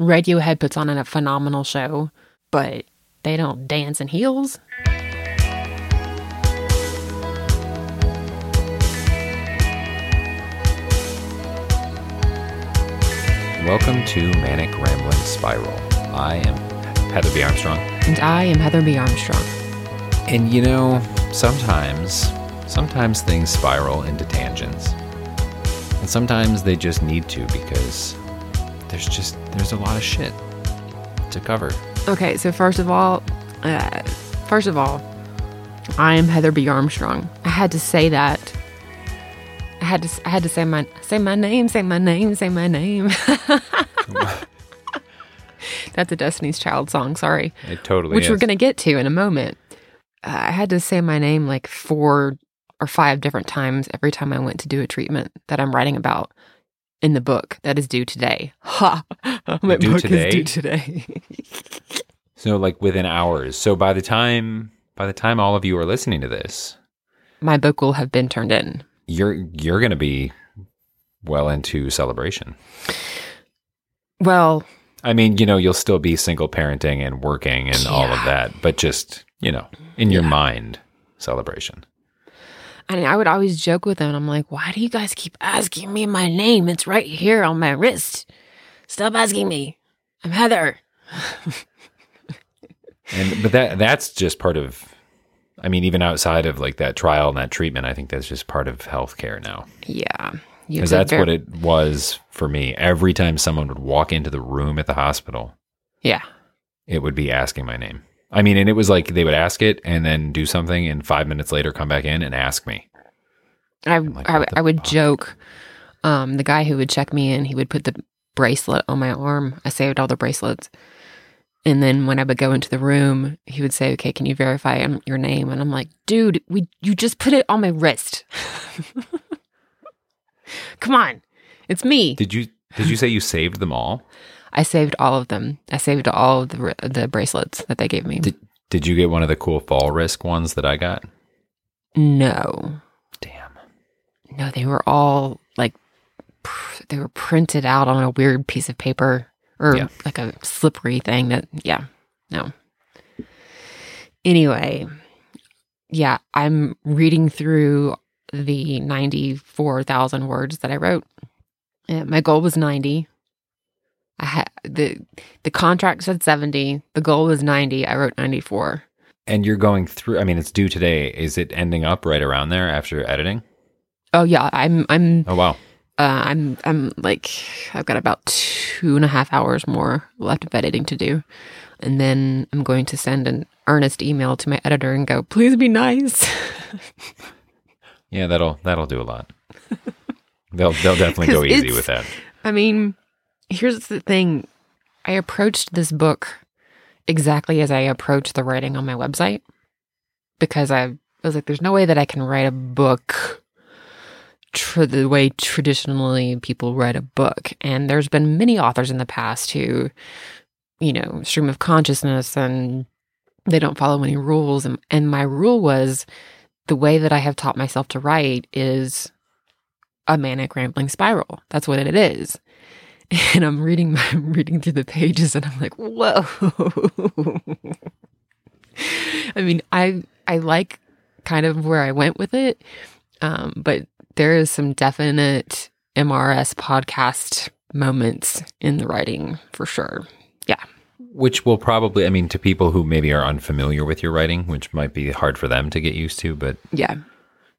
Radiohead puts on a phenomenal show, but they don't dance in heels. Welcome to Manic Rambling Spiral. I am Heather B. Armstrong. And I am Heather B. Armstrong. And you know, sometimes, sometimes things spiral into tangents. And sometimes they just need to because there's just, there's a lot of shit to cover. Okay, so first of all, uh, first of all, I am Heather B. Armstrong. I had to say that. I had to. I had to say my say my name. Say my name. Say my name. That's a Destiny's Child song. Sorry, It totally which is. we're gonna get to in a moment. Uh, I had to say my name like four or five different times every time I went to do a treatment that I'm writing about in the book that is due today. Ha! my Due book today? is due today. So like within hours. So by the time, by the time all of you are listening to this, my book will have been turned in. you're, you're going to be well into celebration. Well, I mean, you know, you'll still be single parenting and working and all of that, but just, you know, in your Yeah. mind, celebration. And I would always joke with them. I'm like, why do you guys keep asking me my name? It's right here on my wrist. Stop asking me. I'm Heather. And but that that's just part of I mean, even outside of like that trial and that treatment, I think that's just part of healthcare now. Yeah. Because that's to ver- what it was for me. Every time someone would walk into the room at the hospital, Yeah. it would be asking my name. I mean, and it was like they would ask it and then do something, and five minutes later come back in and ask me. I, like, I, I would fuck? joke. Um, the guy who would check me in, he would put the bracelet on my arm. I saved all the bracelets. And then when I would go into the room, he would say, "Okay, can you verify um, your name?" And I'm like, "Dude, we you just put it on my wrist. Come on, it's me." Did you did you say you saved them all? I saved all of them. I saved all of the the bracelets that they gave me. Did did you get one of the cool fall risk ones that I got? no, Damn. no, they were all like pr- they were printed out on a weird piece of paper or Yeah. like a slippery thing. That yeah, no. Anyway, yeah, I'm reading through the ninety four thousand words that I wrote. My goal was ninety. I had the the contract said seventy. The goal was ninety. I wrote ninety four. And you're going through. I mean, it's due today. Is it ending up right around there after editing? Oh yeah, I'm I'm Oh wow. uh, I'm I'm like I've got about two and a half hours more left of editing to do, and then I'm going to send an earnest email to my editor and go, please be nice. Yeah, that'll that'll do a lot. they'll they'll definitely go easy with that. I mean, here's the thing: I approached this book exactly as I approached the writing on my website because I was like, there's no way that I can write a book the way traditionally people write a book. And there's been many authors in the past who, you know, stream of consciousness and they don't follow any rules. And, and my rule was the way that I have taught myself to write is a manic rambling spiral. That's what it is. And I'm reading my I'm reading through the pages and I'm like, whoa. I mean, I I like kind of where I went with it. Um, but there is some definite MRS podcast moments in the writing for sure. Yeah. Which will probably, I mean, to people who maybe are unfamiliar with your writing, which might be hard for them to get used to, but Yeah.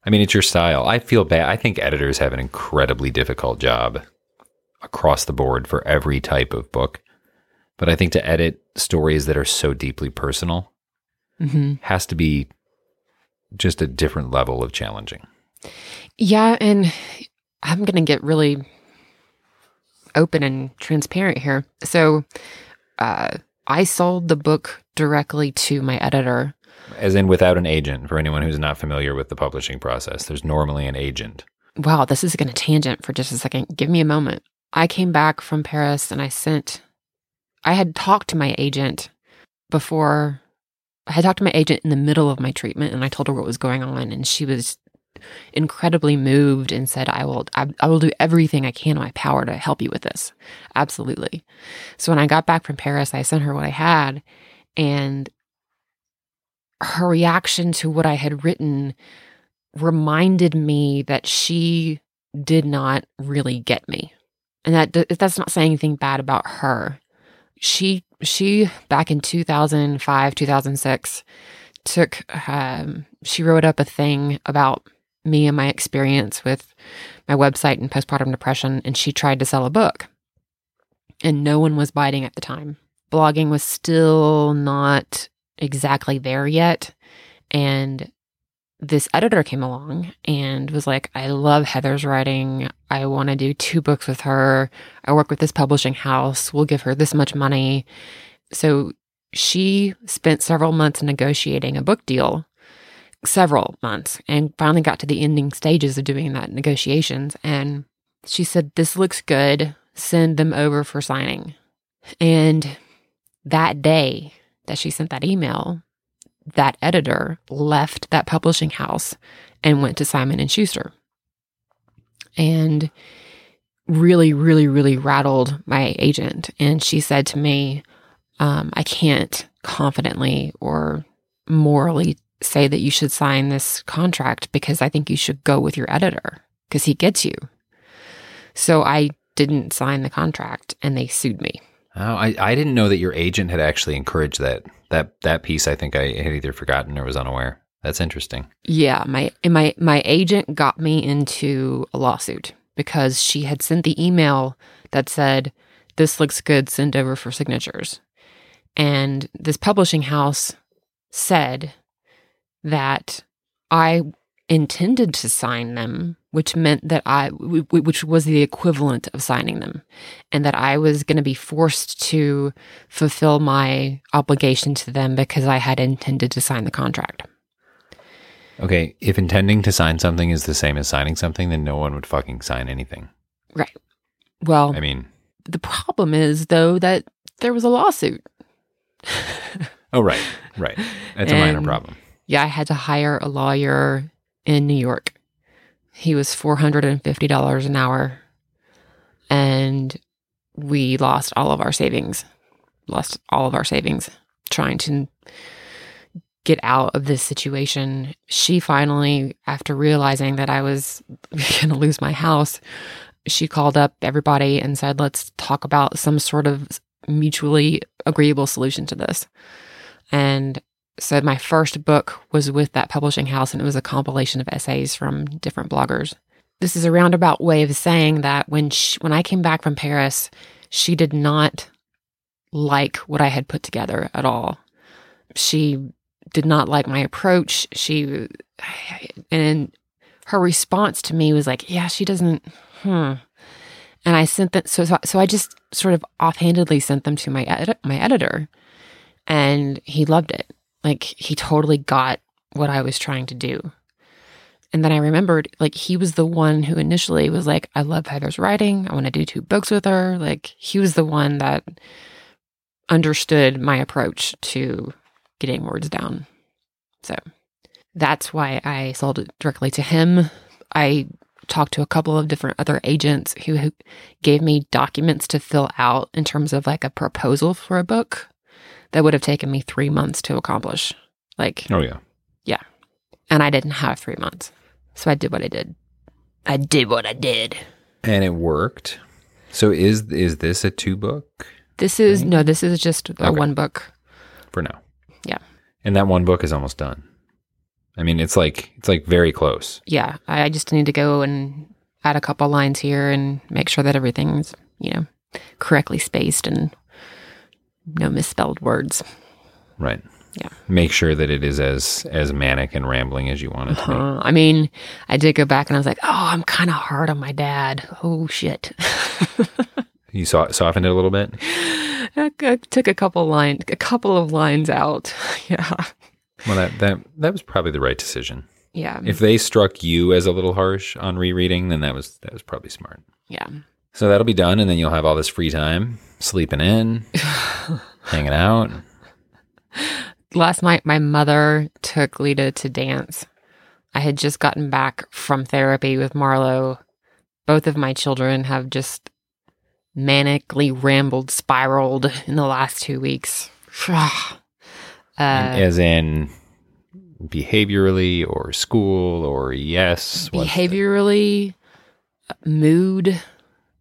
I mean, it's your style. I feel bad. I think editors have an incredibly difficult job across the board for every type of book. But I think to edit stories that are so deeply personal hmm has to be just a different level of challenging. Yeah, and I'm gonna get really open and transparent here. So, uh, I sold the book directly to my editor. As in without an agent, for anyone who's not familiar with the publishing process, there's normally an agent. Wow, this is going to tangent for just a second. Give me a moment. I came back from Paris and I sent, I had talked to my agent before, I had talked to my agent in the middle of my treatment and I told her what was going on. And she was incredibly moved and said, I will, I, I will do everything I can in my power to help you with this. Absolutely. So when I got back from Paris, I sent her what I had and her reaction to what I had written reminded me that she did not really get me. And that that's not saying anything bad about her. She she back in 2005, 2006 took um, she wrote up a thing about me and my experience with my website and postpartum depression and she tried to sell a book. And no one was biting at the time. Blogging was still not exactly there yet and this editor came along and was like, I love Heather's writing. I want to do two books with her. I work with this publishing house. We'll give her this much money. So she spent several months negotiating a book deal, several months, and finally got to the ending stages of doing that negotiations. And she said, This looks good. Send them over for signing. And that day that she sent that email, that editor left that publishing house and went to Simon and Schuster. And really, really, really rattled my agent. And she said to me, um, I can't confidently or morally say that you should sign this contract because I think you should go with your editor because he gets you. So I didn't sign the contract and they sued me. Oh, I, I didn't know that your agent had actually encouraged that that that piece. I think I had either forgotten or was unaware. That's interesting. Yeah, my my my agent got me into a lawsuit because she had sent the email that said, "This looks good. Send over for signatures," and this publishing house said that I intended to sign them, which meant that I, which was the equivalent of signing them, and that I was going to be forced to fulfill my obligation to them because I had intended to sign the contract. Okay, if intending to sign something is the same as signing something, then no one would fucking sign anything. Right. Well, I mean, the problem is though that there was a lawsuit. oh right, right. That's a minor problem. Yeah, I had to hire a lawyer in New York. He was $450 an hour. And we lost all of our savings. Lost all of our savings trying to get out of this situation. She finally, after realizing that I was going to lose my house, she called up everybody and said, let's talk about some sort of mutually agreeable solution to this. And so my first book was with that publishing house, and it was a compilation of essays from different bloggers. This is a roundabout way of saying that when she, when I came back from Paris, she did not like what I had put together at all. She did not like my approach. She and her response to me was like, "Yeah, she doesn't." Hmm. And I sent that. So so I just sort of offhandedly sent them to my my editor, and he loved it. Like he totally got what I was trying to do. And then I remembered, like, he was the one who initially was like, I love Heather's writing. I want to do two books with her. Like, he was the one that understood my approach to getting words down. So that's why I sold it directly to him. I talked to a couple of different other agents who, gave me documents to fill out in terms of like a proposal for a book that would have taken me three months to accomplish. Like, Oh yeah. Yeah. And I didn't have three months. So I did what I did. I did what I did. And it worked. So is is this a two book This is, no, this is just a Okay. one book. for now? Yeah. And that one book is almost done. I mean, it's like it's like very close. Yeah. I I just need to go and add a couple lines here and make sure that everything's, you know, correctly spaced and no misspelled words. Right. Yeah. Make sure that it is as as manic and rambling as you want it to be. Uh, I mean, I did go back and I was like, oh, I'm kind of hard on my dad. Oh, shit. You saw softened it a little bit. I, I took a couple line, a couple of lines out. Yeah, Well, that that that was probably the right decision. yeah, If they struck you as a little harsh on rereading, then that was that was probably smart. yeah. So that'll be done, and then you'll have all this free time, sleeping in, hanging out. Last night, my mother took Leta to dance. I had just gotten back from therapy with Marlo. Both of my children have just manically rambled, spiraled in the last two weeks. uh, as in behaviorally or school or yes, what's the- behaviorally, mood,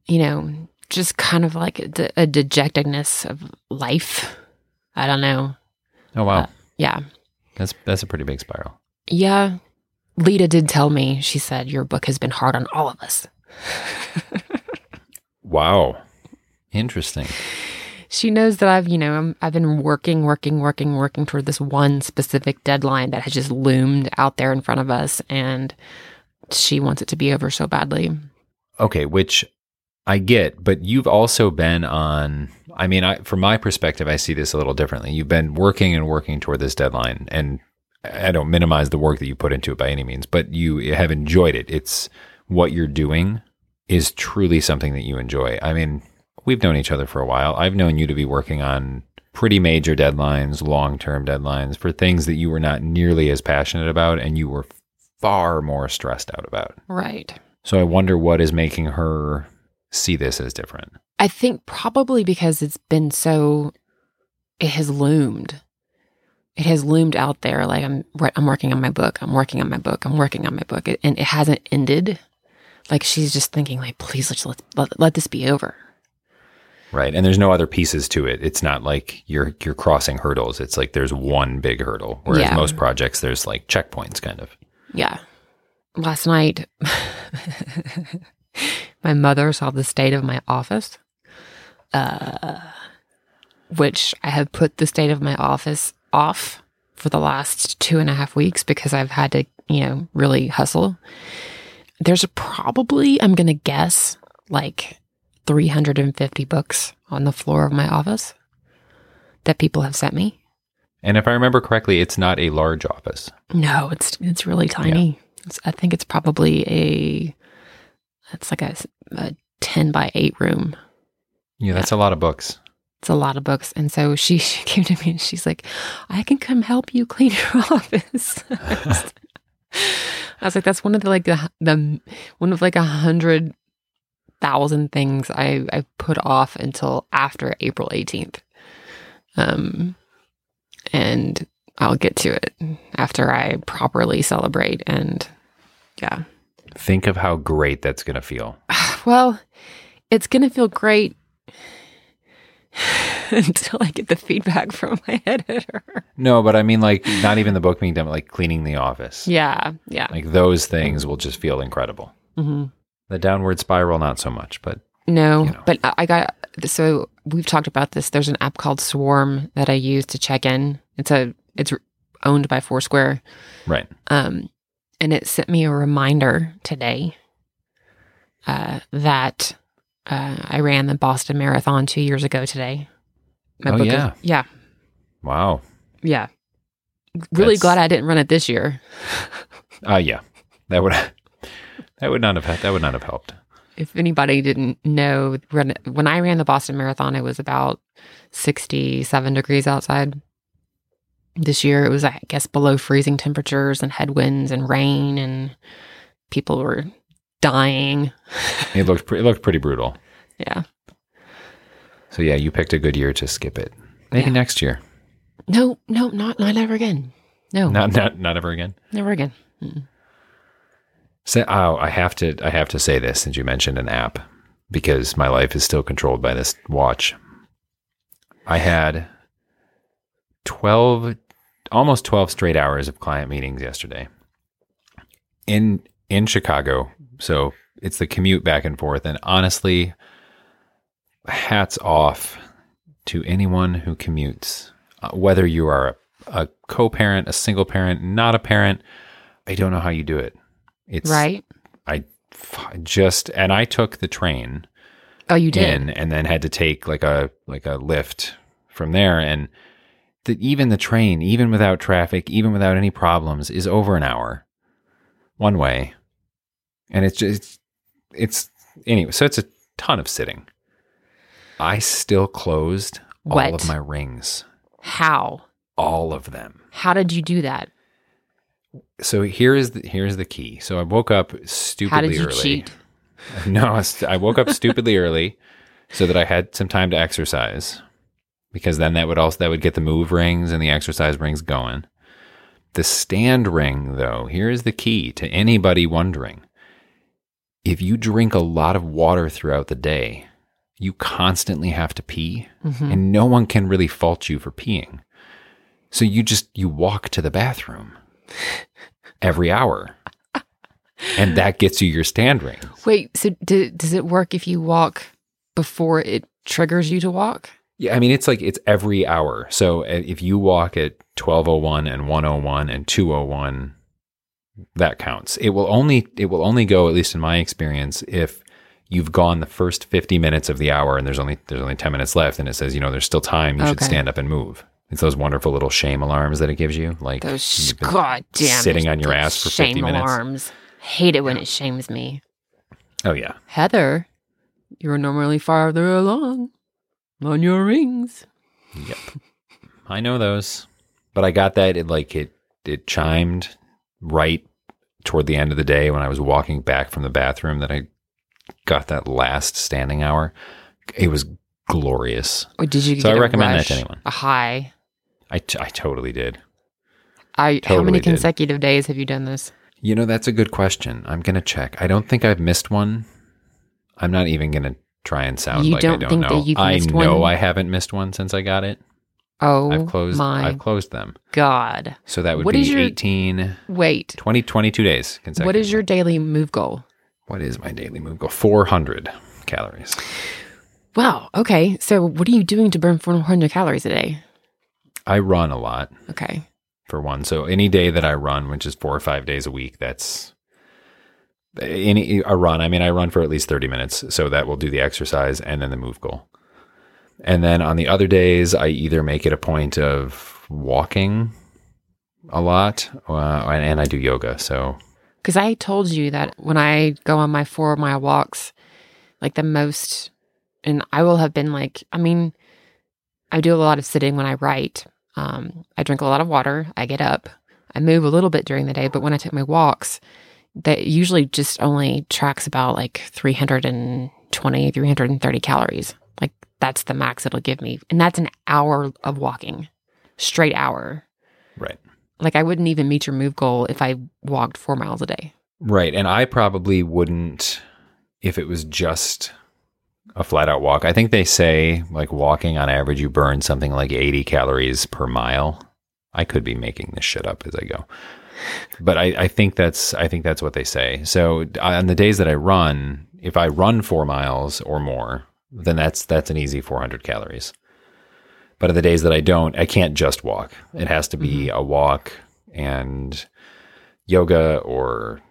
you know, just kind of like a, de- a dejectedness of life. I don't know. Oh wow, uh, Yeah. that's that's a pretty big spiral. Yeah. Leta did tell me, she said, your book has been hard on all of us. Wow, interesting. She knows that I've, you know, I'm, I've been working, working, working, working toward this one specific deadline that has just loomed out there in front of us. And she wants it to be over so badly. Okay, which I get, but you've also been on. I mean, I, from my perspective, I see this a little differently. You've been working and working toward this deadline, and I don't minimize the work that you put into it by any means, but you have enjoyed it. It's what you're doing is truly something that you enjoy. I mean, we've known each other for a while. I've known you to be working on pretty major deadlines, long term deadlines for things that you were not nearly as passionate about and you were far more stressed out about. Right. So I wonder what is making her see this as different. I think probably because it's been so, it has loomed. It has loomed out there. Like I'm, I'm working on my book. I'm working on my book. I'm working on my book, It- and it hasn't ended. Like she's just thinking, like, please let's let let, let this be over. Right. And there's no other pieces to it. It's not like you're you're crossing hurdles. It's like there's one big hurdle. Whereas Yeah. most projects there's like checkpoints kind of. Yeah. Last night, my mother saw the state of my office, uh, which I have put the state of my office off for the last two and a half weeks because I've had to, you know, really hustle. There's probably, I'm going to guess, like 350 books on the floor of my office that people have sent me. And if I remember correctly, it's not a large office. No, it's it's really tiny. It's, I think it's probably a it's like a, a ten by eight room. Yeah, that's a lot of books. It's a lot of books, and so she, she came to me and she's like, "I can come help you clean your office." I was like, "That's one of the like the the one of like a hundred thousand things I I put off until after April eighteenth." Um, and I'll get to it after I properly celebrate and yeah. Think of how great that's going to feel. Well, it's going to feel great until I get the feedback from my editor. No, but I mean like not even the book being done, like cleaning the office. Yeah, yeah. Like those things will just feel incredible. hmm The downward spiral, not so much, but No, You know. but I I got so we've talked about this. There's an app called Swarm that I use to check in. It's a it's owned by Foursquare. right. Um, and it sent me a reminder today uh, that uh, I ran the Boston Marathon two years ago today. Oh, is- yeah. yeah, Wow. yeah. Really That's- glad I didn't run it this year. Uh yeah. That would that would not have that would not have helped. If anybody didn't know, run- when I ran the Boston Marathon, it was about 67 degrees outside. This year, it was, I guess, below freezing temperatures and headwinds and rain, and people were dying. It looked pre- it looked pretty brutal. Yeah. So yeah, you picked a good year to skip it. Maybe Yeah. next year. No, no, not not ever again. No, Not not not ever again. never again. Say, oh, I have to I have to say this since you mentioned an app because my life is still controlled by this watch. I had 12 almost 12 straight hours of client meetings yesterday. In in Chicago. So it's the commute back and forth and honestly hats off to anyone who commutes uh, whether you are a, a co-parent, a single parent, not a parent. I don't know how you do it. It's Right? I just and I took the train Oh, you did. in and then had to take like a like a Lyft from there and the, even the train even without traffic even without any problems is over an hour one way and it's just it's anyway so it's a ton of sitting i still closed all What? of my rings How? all of them How did you do that? so here is the here's the key so i woke up stupidly How did you early cheat? No, I woke up stupidly early so that I had some time to exercise because then that would also that would get the move rings and the exercise rings going. The stand ring though, here is the key to anybody wondering. If you drink a lot of water throughout the day, you constantly have to pee Mhm. and no one can really fault you for peeing. So you just you walk to the bathroom every hour. And that gets you your stand ring. Wait, so d- does it work if you walk before it triggers you to walk? Yeah, I mean it's like it's every hour. So uh, if you walk at 1201 and 101 and 201 that counts. It will only it will only go at least in my experience if you've gone the first 50 minutes of the hour and there's only there's only 10 minutes left and it says, you know, there's still time, you should stand up and move. It's those wonderful little shame alarms that it gives you like Those you've god damn sitting on your ass for 50 shame minutes. alarms. Hate it when it shames me. Oh yeah. Heather, you're normally farther along on your rings. Yep. I know those. But I got that it like it it chimed right toward the end of the day when I was walking back from the bathroom that I got that last standing hour. It was glorious. Or did you So I recommend that to anyone. A high. I, t- I totally did. I how Totally many did. consecutive days have you done this? You know, that's a good question. I'm going to check. I don't think I've missed one. I'm not even going to try and sound You like don't I don't think that know. you've I missed know one? I haven't missed one since I got it. Oh I've closed my I've closed them. god. So that would What be your- 18 Wait. 20 22 days consecutive. What is your daily move goal? What is my daily move goal? 400 calories. Wow. Okay. So what are you doing to burn 400 calories a day? I run a lot Okay. for one. So any day that I run, which is four or five days a week, that's any a run. I mean, I run for at least 30 minutes. So that will do the exercise and then the move goal. And then on the other days, I either make it a point of walking a lot uh, and, and I do yoga. So Because I told you that when I go on my four mile walks, like the most, and I will have been like, I mean, I do a lot of sitting when I write. Um, I drink a lot of water. I get up. I move a little bit during the day, but when I take my walks, that usually just only tracks about like 320, 330 calories. Like that's the max it'll give me. And that's an hour of walking, straight hour. right. Like I wouldn't even meet your move goal if I walked four miles a day. Right. And I probably wouldn't if it was just a flat out walk. I think they say like walking on average, you burn something like 80 calories per mile. I could be making this shit up as I go. But I, I think that's I think that's what they say. So uh, on the days that I run, if I run four miles or more, then that's that's an easy 400 calories. But on the days that I don't, I can't just walk. It has to be mm-hmm. a walk and yoga or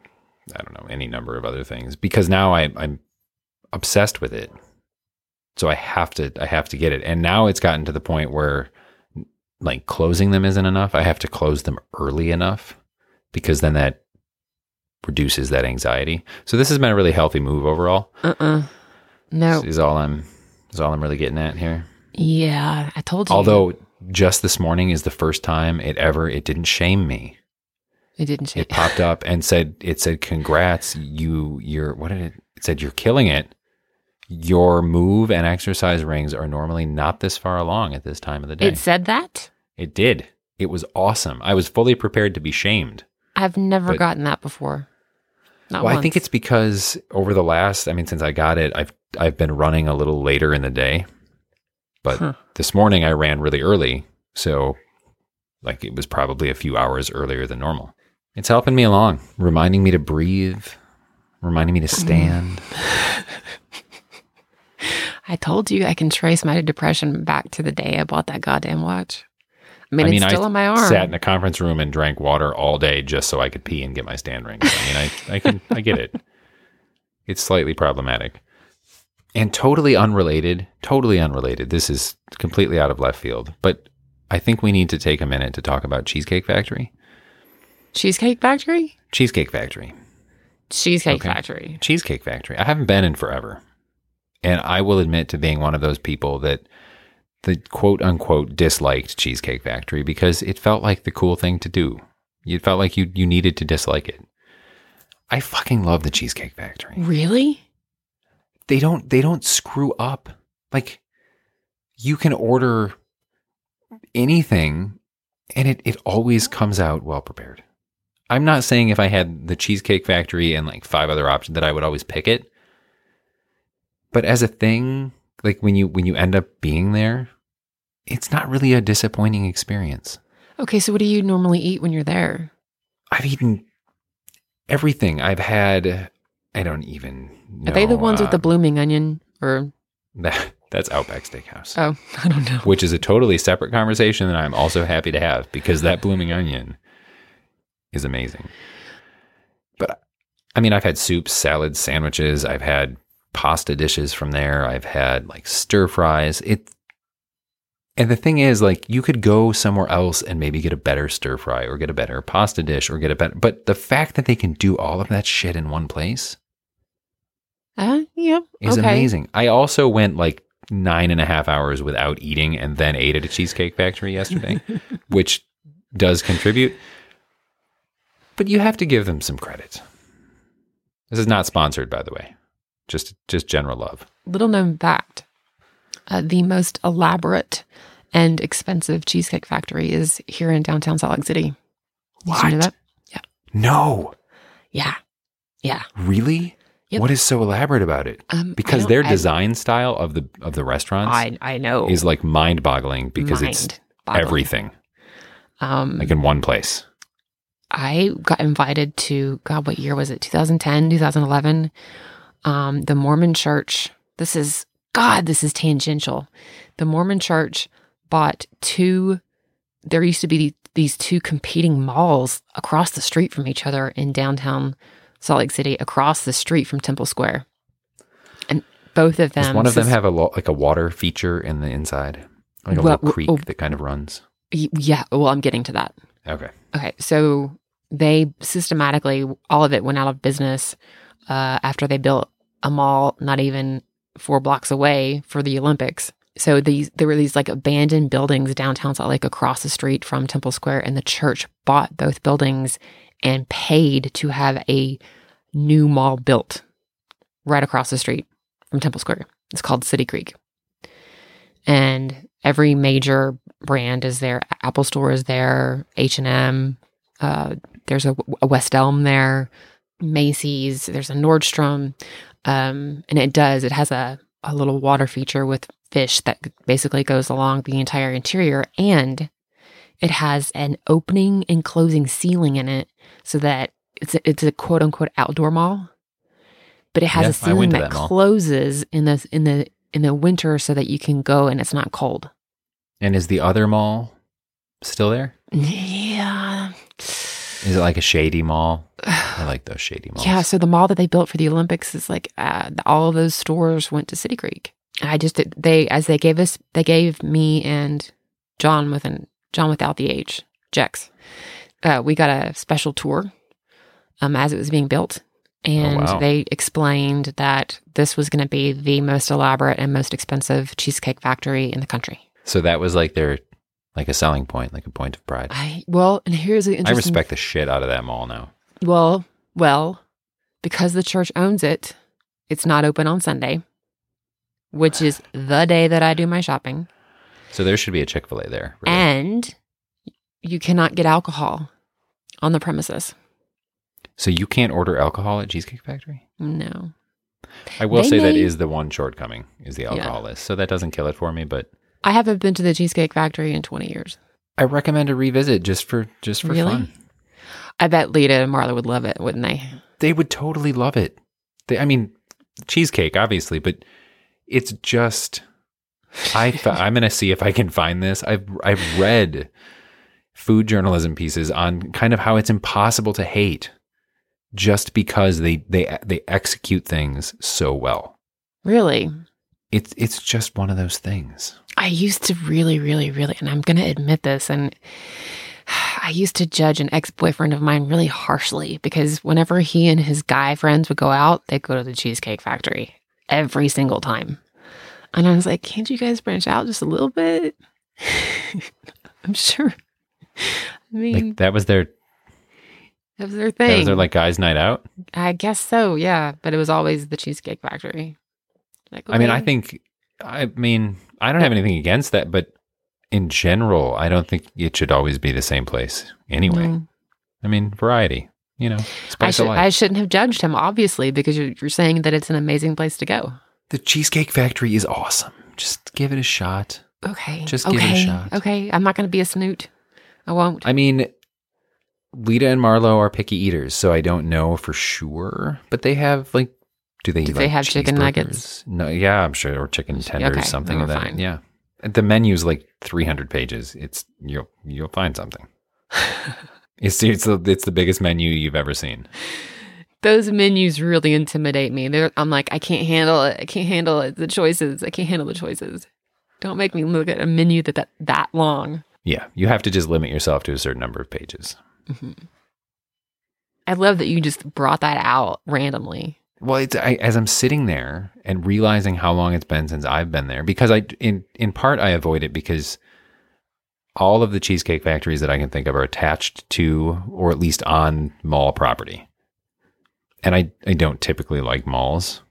I don't know, any number of other things because now I, I'm obsessed with it. So I have to, I have to get it. And now it's gotten to the point where like closing them isn't enough. I have to close them early enough because then that reduces that anxiety. So this has been a really healthy move overall. Uh uh No. Is all I'm, is all I'm really getting at here. Yeah, I told you. Although just this morning is the first time it ever, it didn't shame me. it didn't change. it popped up and said it said congrats you you're what did it it said you're killing it your move and exercise rings are normally not this far along at this time of the day It said that. it did it was awesome i was fully prepared to be shamed I've never But- gotten that before. Not well once. i think it's because over the last i mean since i got it i've i've been running a little later in the day but Huh. this morning i ran really early so like it was probably a few hours earlier than normal it's helping me along reminding me to breathe reminding me to mm. stand I told you I can trace my depression back to the day I bought that goddamn watch. I mean, I mean, it's still I on my arm. sat in a conference room and drank water all day just so I could pee and get my stand rings. I mean, I, I can, I get it. It's slightly problematic. And totally unrelated, totally unrelated. This is completely out of left field, but I think we need to take a minute to talk about Cheesecake Factory. Cheesecake Factory? Cheesecake Factory. Cheesecake Okay. Factory. Cheesecake Factory. I haven't been in forever. And I will admit to being one of those people that the quote unquote disliked Cheesecake Factory because it felt like the cool thing to do. You felt like you you needed to dislike it. I fucking love the Cheesecake Factory. Really? They don't they don't screw up. Like you can order anything and it, it always comes out well prepared. I'm not saying if I had the Cheesecake Factory and like five other options that I would always pick it. But as a thing, like when you when you end up being there, it's not really a disappointing experience. Okay, so what do you normally eat when you're there? I've eaten everything. I've had I don't even know. Are they the ones with the uh, blooming onion? Or that, that's Outback Steakhouse. oh, I don't know. which is a totally separate conversation that I'm also happy to have because that blooming onion is amazing. But I mean, I've had soups, salads, sandwiches. I've had pasta dishes from there. I've had like stir fries. It, and the thing is, like, you could go somewhere else and maybe get a better stir fry or get a better pasta dish or get a better. But the fact that they can do all of that shit in one place Uh, yep. is okay. amazing. I also went like nine and a half hours without eating and then ate at a cheesecake factory yesterday, which does contribute. But you have to give them some credit. This is not sponsored, by the way. Just just general love. Little known fact uh, the most elaborate and expensive cheesecake factory is here in downtown Salt Lake City. Did you know What? that? No, Yeah. Yeah. really? Yep. What is so elaborate about it? Um, Because their I- design style of the of the restaurants I, I know. is like mind-boggling because it's Mind-boggling. everything Um, like in one place. I got invited to God, what year was it? 2010, 2011. Um, the Mormon Church. This is God. This is tangential. The Mormon Church bought two. There used to be these two competing malls across the street from each other in downtown Salt Lake City, across the street from Temple Square, and both of them. Does one of them have a lo- like a water feature in the inside, like a Well, little creek oh. that kind of runs? Yeah. Well, I'm getting to that. Okay, Okay, so they systematically all of it went out of business uh, after they built a mall not even four blocks away for the Olympics. So these there were these like abandoned buildings downtown Salt Lake across the street from Temple Square, and the church bought both buildings and paid to have a new mall built right across the street from Temple Square. It's called City Creek, and every major brand is there. Apple Store is there. H and M. Uh, there's a, a West Elm there. Macy's. There's a Nordstrom, um, and it does. It has a a little water feature with fish that basically goes along the entire interior, and it has an opening and closing ceiling in it, so that it's a, it's a quote unquote outdoor mall, but it has Yeah, a ceiling that, that closes in the in the in the winter so that you can go and it's not cold. and is the other mall still there? Yeah. Is it like a shady mall? I like those shady malls. Yeah, so the mall that they built for the Olympics is like uh, all of those stores went to City Creek. I just they as they gave us they gave me and John with an John without the H Jex. Uh, we got a special tour um, as it was being built, and wow. they explained that this was going to be the most elaborate and most expensive cheesecake factory in the country. So that was like their like a selling point, like a point of pride. I well, and here's the interesting. I respect the shit out of that mall now. Well, well, because the church owns it, it's not open on Sunday, which is the day that I do my shopping. So there should be a Chick Fil A there. really. And you cannot get alcohol on the premises. so you can't order alcohol at Cheesecake Factory. No. I will They say that may- is the one shortcoming is the alcohol list. So that doesn't kill it for me, but I haven't been to the Cheesecake Factory in 20 years. I recommend a revisit just for just for Really? fun. I bet Leta and Marla would love it, wouldn't they? They would totally love it. They, I mean, cheesecake, obviously, but it's just. I I'm gonna see if I can find this. I've I've read food journalism pieces on kind of how it's impossible to hate, just because they they they execute things so well. Really? It's it's just one of those things. I used to really, really, really, and I'm going to admit this, and I used to judge an ex boyfriend of mine really harshly because whenever he and his guy friends would go out, they'd go to the Cheesecake Factory every single time. And I was like, can't you guys branch out just a little bit? I'm sure. I mean, Like that was their that was their that was thing. their like guys' night out. I guess so, yeah. But it was always the Cheesecake Factory. Like, I mean, I think I mean I don't have anything against that, but in general, I don't think it should always be the same place. Anyway, No. I mean, variety. You know, I, should. I shouldn't have judged him, obviously, because you're, you're saying that it's an amazing place to go. the Cheesecake Factory is awesome. Just give it a shot. Okay. Just give it a shot. Okay. I'm not going to be a snoot. I won't. I mean, Leta and Marlo are picky eaters, so I don't know for sure. But they have like, do they? Do they like, have chicken nuggets? No, yeah, I'm sure, or chicken tenders, okay, something then of that. fine. Yeah, the menu's like 300 pages. It's you'll you'll find something. It's it's the, it's the biggest menu you've ever seen. Those menus really intimidate me. They're, I'm like, I can't handle it. I can't handle it. The choices. I can't handle the choices. Don't make me look at a menu that that, that long. Yeah, you have to just limit yourself to a certain number of pages. Mm-hmm. I love that you just brought that out randomly. Well, it's I, as I'm sitting there and realizing how long it's been since I've been there because I in in part I avoid it because all of the cheesecake factories that I can think of are attached to or at least on mall property. And I I don't typically like malls.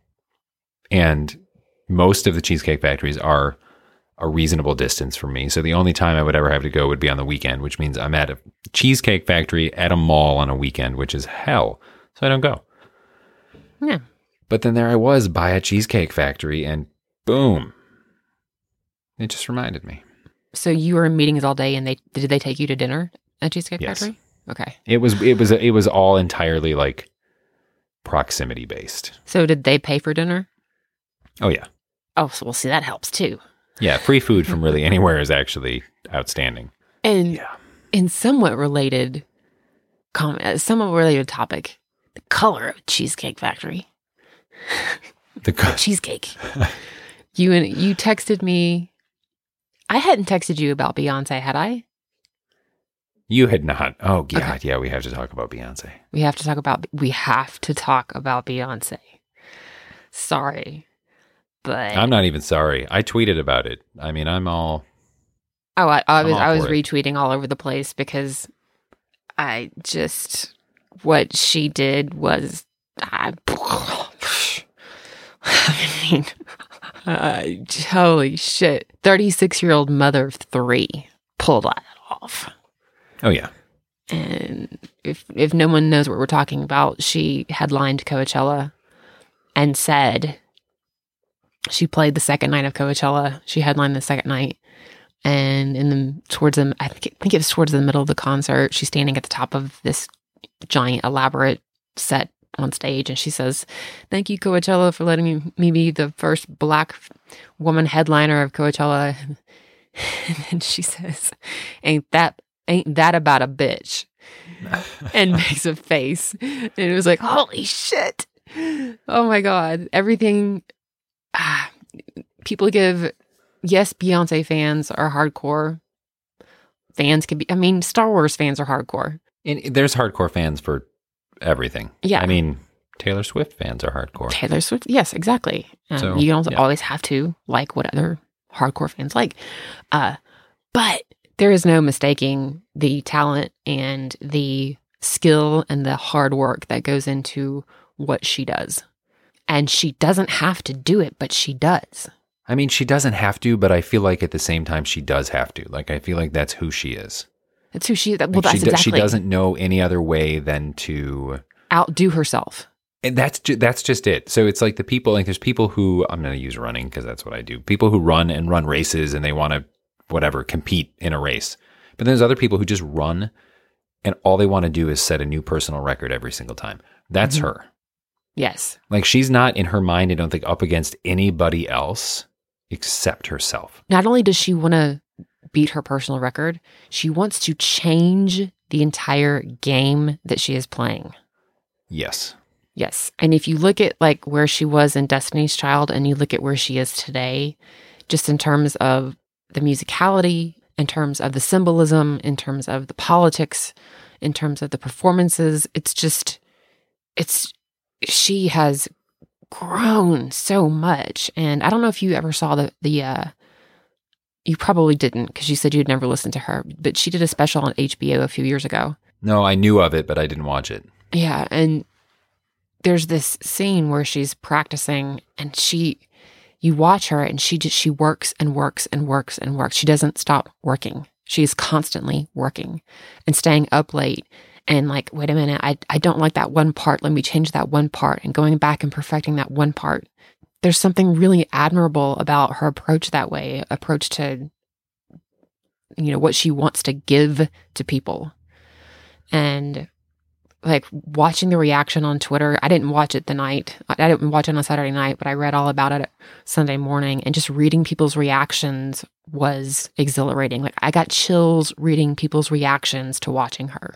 And most of the cheesecake factories are a reasonable distance from me. So the only time I would ever have to go would be on the weekend, which means I'm at a cheesecake factory at a mall on a weekend, which is hell. So I don't go. Yeah. But then there I was by a cheesecake factory and boom. It just reminded me. So you were in meetings all day, and they did they take you to dinner at Cheesecake Yes. Factory? Okay. It was it was it was all entirely like proximity based. So did they pay for dinner? Oh yeah. Oh, so we'll see. That helps too. Yeah, free food from really anywhere is actually outstanding. And Yeah. in somewhat related comment, uh, somewhat related topic, the color of Cheesecake Factory. The co- Cheesecake. you and you texted me. I hadn't texted you about Beyonce, had I? you had not. Oh god, Okay. yeah, we have to talk about Beyonce. We have to talk about we have to talk about Beyonce. Sorry. But I'm not even sorry. I tweeted about it. I mean, I'm all Oh, I, I was I was for it. retweeting all over the place because I just what she did was I, I mean uh, holy shit. 36-year-old mother of 3 pulled that off. Oh yeah. And if if no one knows what we're talking about, she headlined Coachella and said she played the second night of Coachella. She headlined the second night, and in the towards the I think I think it was towards the middle of the concert, she's standing at the top of this giant elaborate set on stage, and she says, "Thank you, Coachella, for letting me, me be the first Black woman headliner of Coachella." and then she says, "Ain't that ain't that about a bitch?" and makes a face. And it was like, holy shit. Oh my God. Everything. Ah, people give, yes, Beyonce fans are hardcore. Fans can be, I mean, Star Wars fans are hardcore. And there's hardcore fans for everything. Yeah. I mean, Taylor Swift fans are hardcore. Taylor Swift, yes, exactly. Um, So, you don't yeah. always have to like what other hardcore fans like. Uh, but there is no mistaking the talent and the skill and the hard work that goes into what she does. And she doesn't have to do it, but she does. I mean, she doesn't have to, but I feel like at the same time she does have to. Like I feel like that's who she is. That's who she. Is. Well, that's she, exactly. she doesn't know any other way than to outdo herself. and that's ju- that's just it. So it's like the people like there's people who I'm going to use running because that's what I do. People who run and run races and they want to whatever compete in a race. But then there's other people who just run and all they want to do is set a new personal record every single time. That's Mhm. her. Yes. Like she's not in her mind I don't think up against anybody else except herself. Not only does she want to beat her personal record, she wants to change the entire game that she is playing. Yes. Yes. And if you look at like where she was in Destiny's Child and you look at where she is today, just in terms of the musicality, in terms of the symbolism, in terms of the politics, in terms of the performances, it's just, it's, she has grown so much. And I don't know if you ever saw the, the, uh, you probably didn't because you said you'd never listened to her, but she did a special on HBO a few years ago. No, I knew of it, but I didn't watch it. Yeah. And there's this scene where she's practicing and she, you watch her and she just, she works and works and works and works. She doesn't stop working. She is constantly working and staying up late and like, wait a minute, I, I don't like that one part. Let me change that one part and going back and perfecting that one part. There's something really admirable about her approach that way, approach to, you know, what she wants to give to people. And like watching the reaction on Twitter. I didn't watch it the night. I didn't watch it on Saturday night, but I read all about it Sunday morning and just reading people's reactions was exhilarating. Like I got chills reading people's reactions to watching her.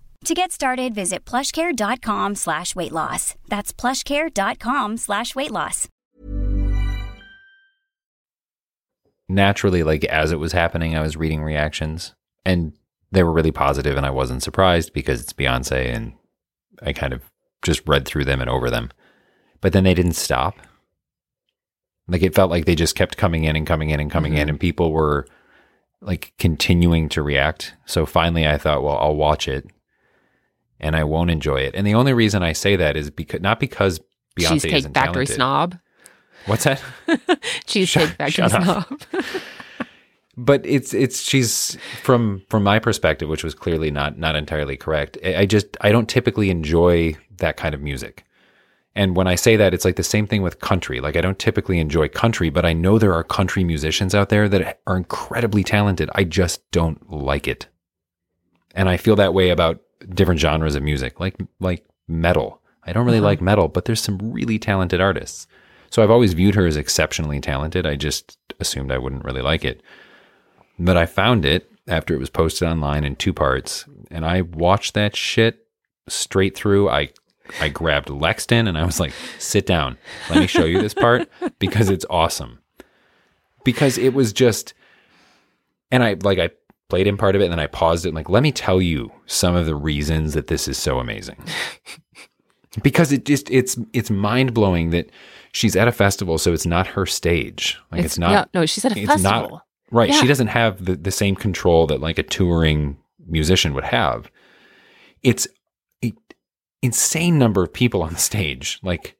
To get started, visit plushcare.com slash weight loss. That's plushcare.com slash weight loss. Naturally, like as it was happening, I was reading reactions and they were really positive and I wasn't surprised because it's Beyonce and I kind of just read through them and over them. But then they didn't stop. Like it felt like they just kept coming in and coming in and coming in mm-hmm. and people were like continuing to react. So finally I thought, well, I'll watch it and I won't enjoy it. And the only reason I say that is because not because Beyonce Cheesecake isn't Factory talented. snob. What's that? Cheesecake Shut- Factory shut snob. but it's it's she's from from my perspective, which was clearly not not entirely correct. I I just I don't typically enjoy that kind of music. And when I say that, it's like the same thing with country. Like I don't typically enjoy country, but I know there are country musicians out there that are incredibly talented. I just don't like it. And I feel that way about different genres of music, like like metal. I don't really Uh-huh. like metal, but there's some really talented artists. So I've always viewed her as exceptionally talented. I just assumed I wouldn't really like it. But I found it after it was posted online in two parts, and I watched that shit straight through. I I grabbed Lexton and I was like, "Sit down. Let me show you this part because it's awesome." Because it was just and I like I played in part of it and then I paused it and like, "Let me tell you some of the reasons that this is so amazing." because it just it's it's mind-blowing that she's at a festival so it's not her stage. Like it's, not yeah, no, she's at a it's festival. not right. Yeah. She doesn't have the, the same control that like a touring musician would have. It's a insane number of people on the stage, like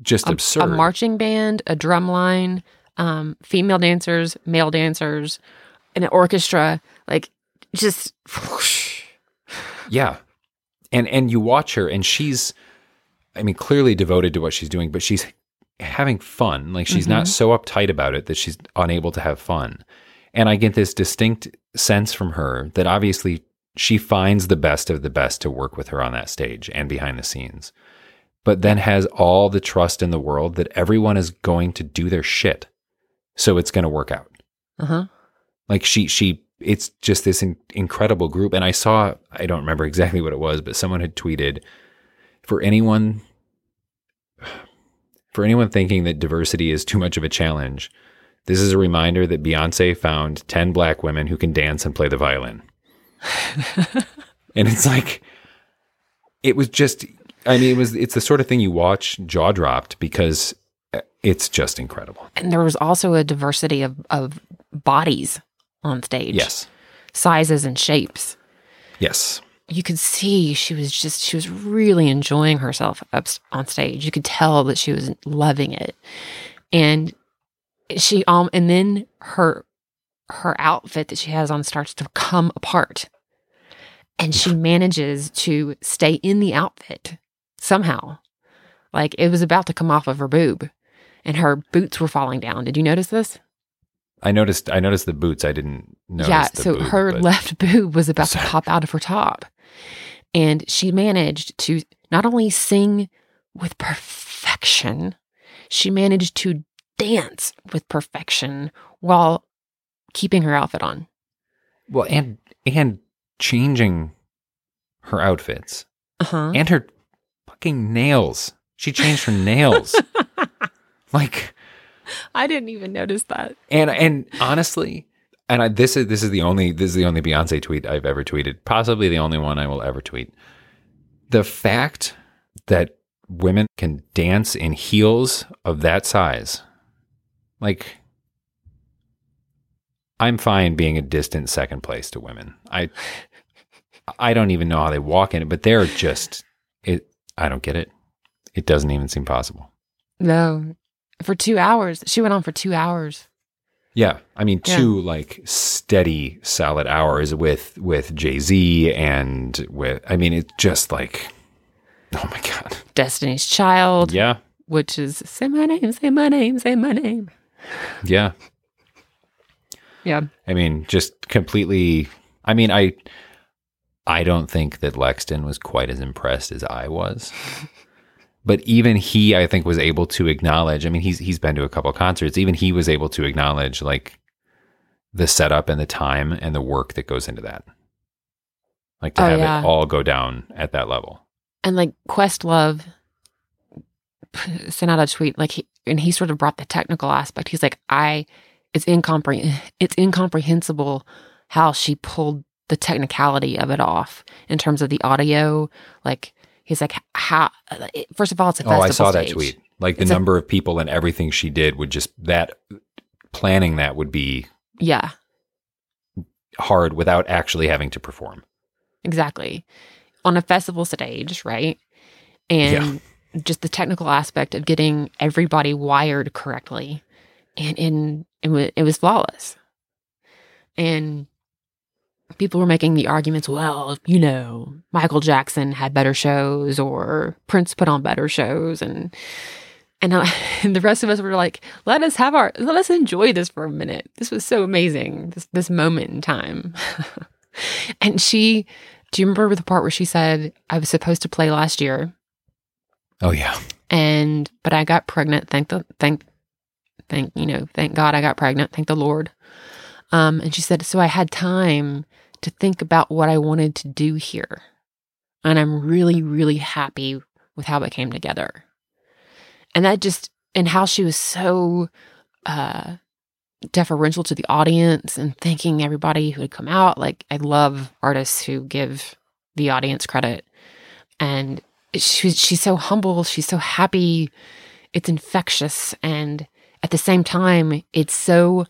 just a, absurd. a marching band, a drum line, um, female dancers, male dancers, an orchestra. Like just whoosh. Yeah. And and you watch her and she's I mean clearly devoted to what she's doing, but she's having fun. Like she's not so uptight about it that she's unable to have fun. And I get this distinct sense from her that obviously she finds the best of the best to work with her on that stage and behind the scenes. But then has all the trust in the world that everyone is going to do their shit. So it's going to work out uh-huh. like she she it's just this in, incredible group. And i saw i don't remember exactly what it was but someone had tweeted for anyone for anyone thinking that diversity is too much of a challenge this is a reminder that beyonce found 10 black women who can dance and play the violin. And it's like it was just i mean it was it's the sort of thing you watch jaw dropped because uh, It's just incredible. And there was also a diversity of, of bodies on stage. Yes. Sizes and shapes. Yes. You could see she was just, she was really enjoying herself up on stage. You could tell that she was loving it. And she, um, and then her, her outfit that she has on starts to come apart. And she manages to stay in the outfit somehow. Like it was about to come off of her boob and her boots were falling down. Did you notice this? I noticed I noticed the boots. I didn't notice yeah, so boob, her but- left boob was about Sorry. to pop out of her top. And she managed to not only sing with perfection, she managed to dance with perfection while keeping her outfit on. Well, and and changing her outfits Uh-huh. and her fucking nails. She changed her nails. like I didn't even notice that. and and honestly, and I, this is this is the only this is the only Beyonce tweet I've ever tweeted, possibly the only one I will ever tweet. The fact that women can dance in heels of that size, like I'm fine being a distant second place to women. I I don't even know how they walk in it, but they're just it. I don't get it. It doesn't even seem possible. No. For two hours. She went on for two hours. Yeah, I mean Yeah. two like steady solid hours with with Jay Z and with I mean it's just like oh my god Destiny's Child, yeah which is say my name, say my name, say my name. yeah Yeah. I mean just completely I mean I I don't think that Lexton was quite as impressed as I was but even he I think was able to acknowledge I mean he's he's been to a couple concerts even he was able to acknowledge like the setup and the time and the work that goes into that like to Oh, have yeah. it all go down at that level And like Questlove sent out a tweet, like, he, and he sort of brought the technical aspect. He's like, I, it's incompreh, it's incomprehensible how she pulled the technicality of it off in terms of the audio. Like, he's like, how? First of all, it's a Oh, festival Oh, I saw that tweet. Like the It's a- number of people and everything she did would just that planning that would be Yeah, hard without actually having to perform. exactly. On a festival stage, right? And just the technical aspect of getting everybody wired correctly. And, and it, was, it was flawless. And people were making the arguments, well, you know, Michael Jackson had better shows or Prince put on better shows. And, and, I, uh, and the rest of us were like, let us have our, let us enjoy this for a minute. This was so amazing, this, this moment in time. and she, do you remember the part where she said, I was supposed to play last year? Oh yeah. and but I got pregnant. Thank the thank thank you know thank God I got pregnant. Thank the Lord. Um, and she said, so I had time to think about what I wanted to do here, and I'm really really happy with how it came together. And that just and how she was so uh deferential to the audience and thanking everybody who had come out. Like I love artists who give the audience credit. And she's she's so humble. She's so happy. It's infectious. And at the same time it's so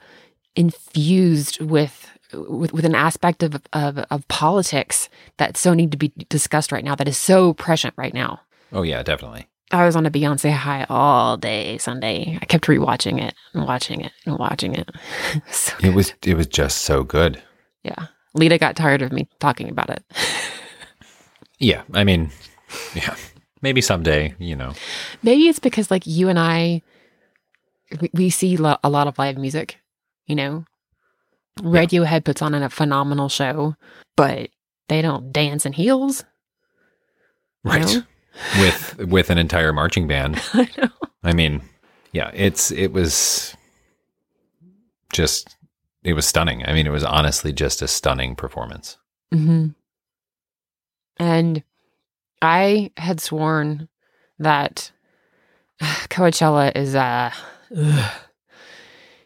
infused with with, with an aspect of, of of politics that so need to be discussed right now that is so present right now Oh yeah, definitely. i was on a beyonce high all day sunday i kept rewatching it and watching it and watching it so, It was it was just so good. yeah Leta got tired of me talking about it Yeah, I mean, yeah. Maybe someday, you know. Maybe it's because like you and I, we, we see lo- a lot of live music. You know, Radiohead puts on a phenomenal show, but they don't dance in heels. Right. know? With with an entire marching band. I know. I mean, yeah, it's it was just it was stunning. I mean, it was honestly just a stunning performance. hmm And I had sworn that Coachella is uh ugh.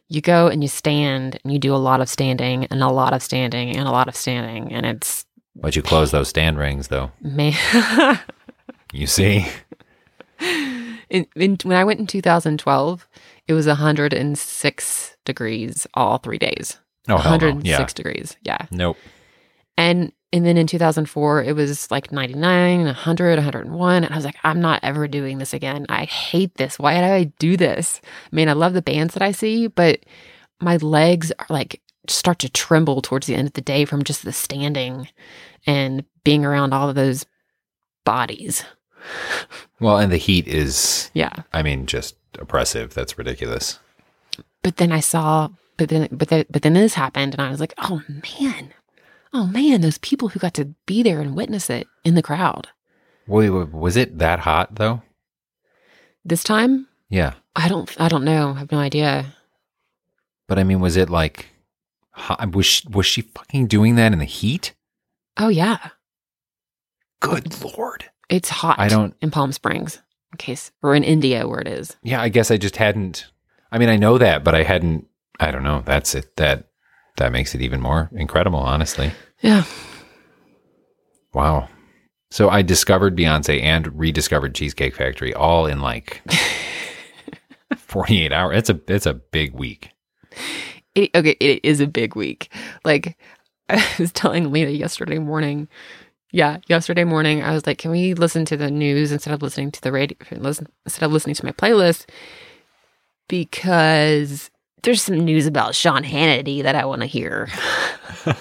You go and you stand and you do a lot of standing and a lot of standing and a lot of standing and it's But you close those stand rings though. man You see? In, in, when I went in 2012, it was 106 degrees all three days. Oh, hell no. 106 Yeah. degrees. Yeah. Nope. And and then in 2004, it was like 99, 100, 101. And I was like, I'm not ever doing this again. I hate this. Why did I do this? I mean, I love the bands that I see, but my legs are like start to tremble towards the end of the day from just the standing and being around all of those bodies. Well, and the heat is, Yeah. I mean, just oppressive. That's ridiculous. But then I saw, but then, but then, but then this happened, and I was like, oh man, oh man, those people who got to be there and witness it in the crowd. Wait, was it that hot though? This time, Yeah. I don't, I don't know. I have no idea. But I mean, was it like, hot? was she, was she fucking doing that in the heat? Oh yeah, Good lord. it's hot. I don't- in Palm Springs, in case or in India where it is. Yeah, I guess I just hadn't. I mean, I know that, but I hadn't. I don't know. That's it. That that makes it even more incredible, honestly. Yeah, Wow. So I discovered Beyonce and rediscovered Cheesecake Factory all in like 48 hours. It's a it's a big week. it, okay, it is a big week. Like I was telling Lena yesterday morning. Yeah, yesterday morning I was like, "Can we listen to the news instead of listening to the radio? Listen, instead of listening to my playlist, because there's some news about Sean Hannity that I want to hear."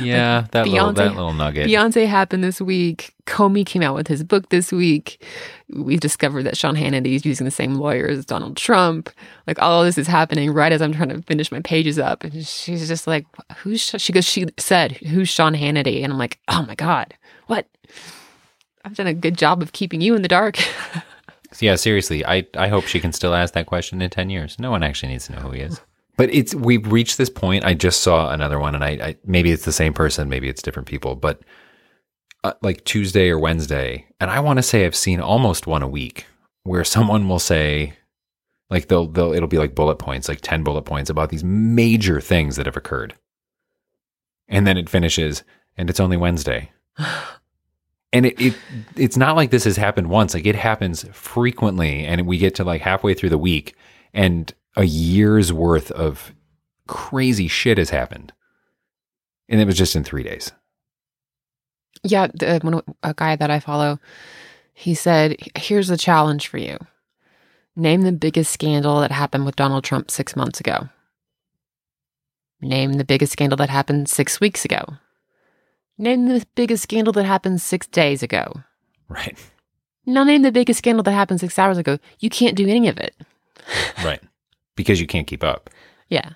Yeah, that little that little nugget. Beyonce happened this week. Comey came out with his book this week. We've discovered that Sean Hannity is using the same lawyer as Donald Trump. Like all of this is happening right as I'm trying to finish my pages up, and she's just like, "Who's?" She goes, "She said, who's Sean Hannity?" And I'm like, "Oh my god, what?" I've done a good job of keeping you in the dark. Yeah, seriously. I I hope she can still ask that question in 10 years. No one actually needs to know who he is. But it's we've reached this point. I just saw another one, and I, I maybe it's the same person, maybe it's different people, but uh, like Tuesday or Wednesday, and I want to say I've seen almost one a week where someone will say, like they'll they'll it'll be like bullet points, like ten bullet points about these major things that have occurred, and then it finishes, and it's only Wednesday. And it, it it's not like this has happened once. Like it happens frequently, and we get to like halfway through the week, and a year's worth of crazy shit has happened, and it was just in three days. yeah, the, one, a guy that I follow, he said, "Here's the challenge for you: name the biggest scandal that happened with Donald Trump six months ago. Name the biggest scandal that happened six weeks ago. Name the biggest scandal that happened six days ago. Right, Now name the biggest scandal that happened six hours ago. You can't do any of it. right, because you can't keep up. Yeah,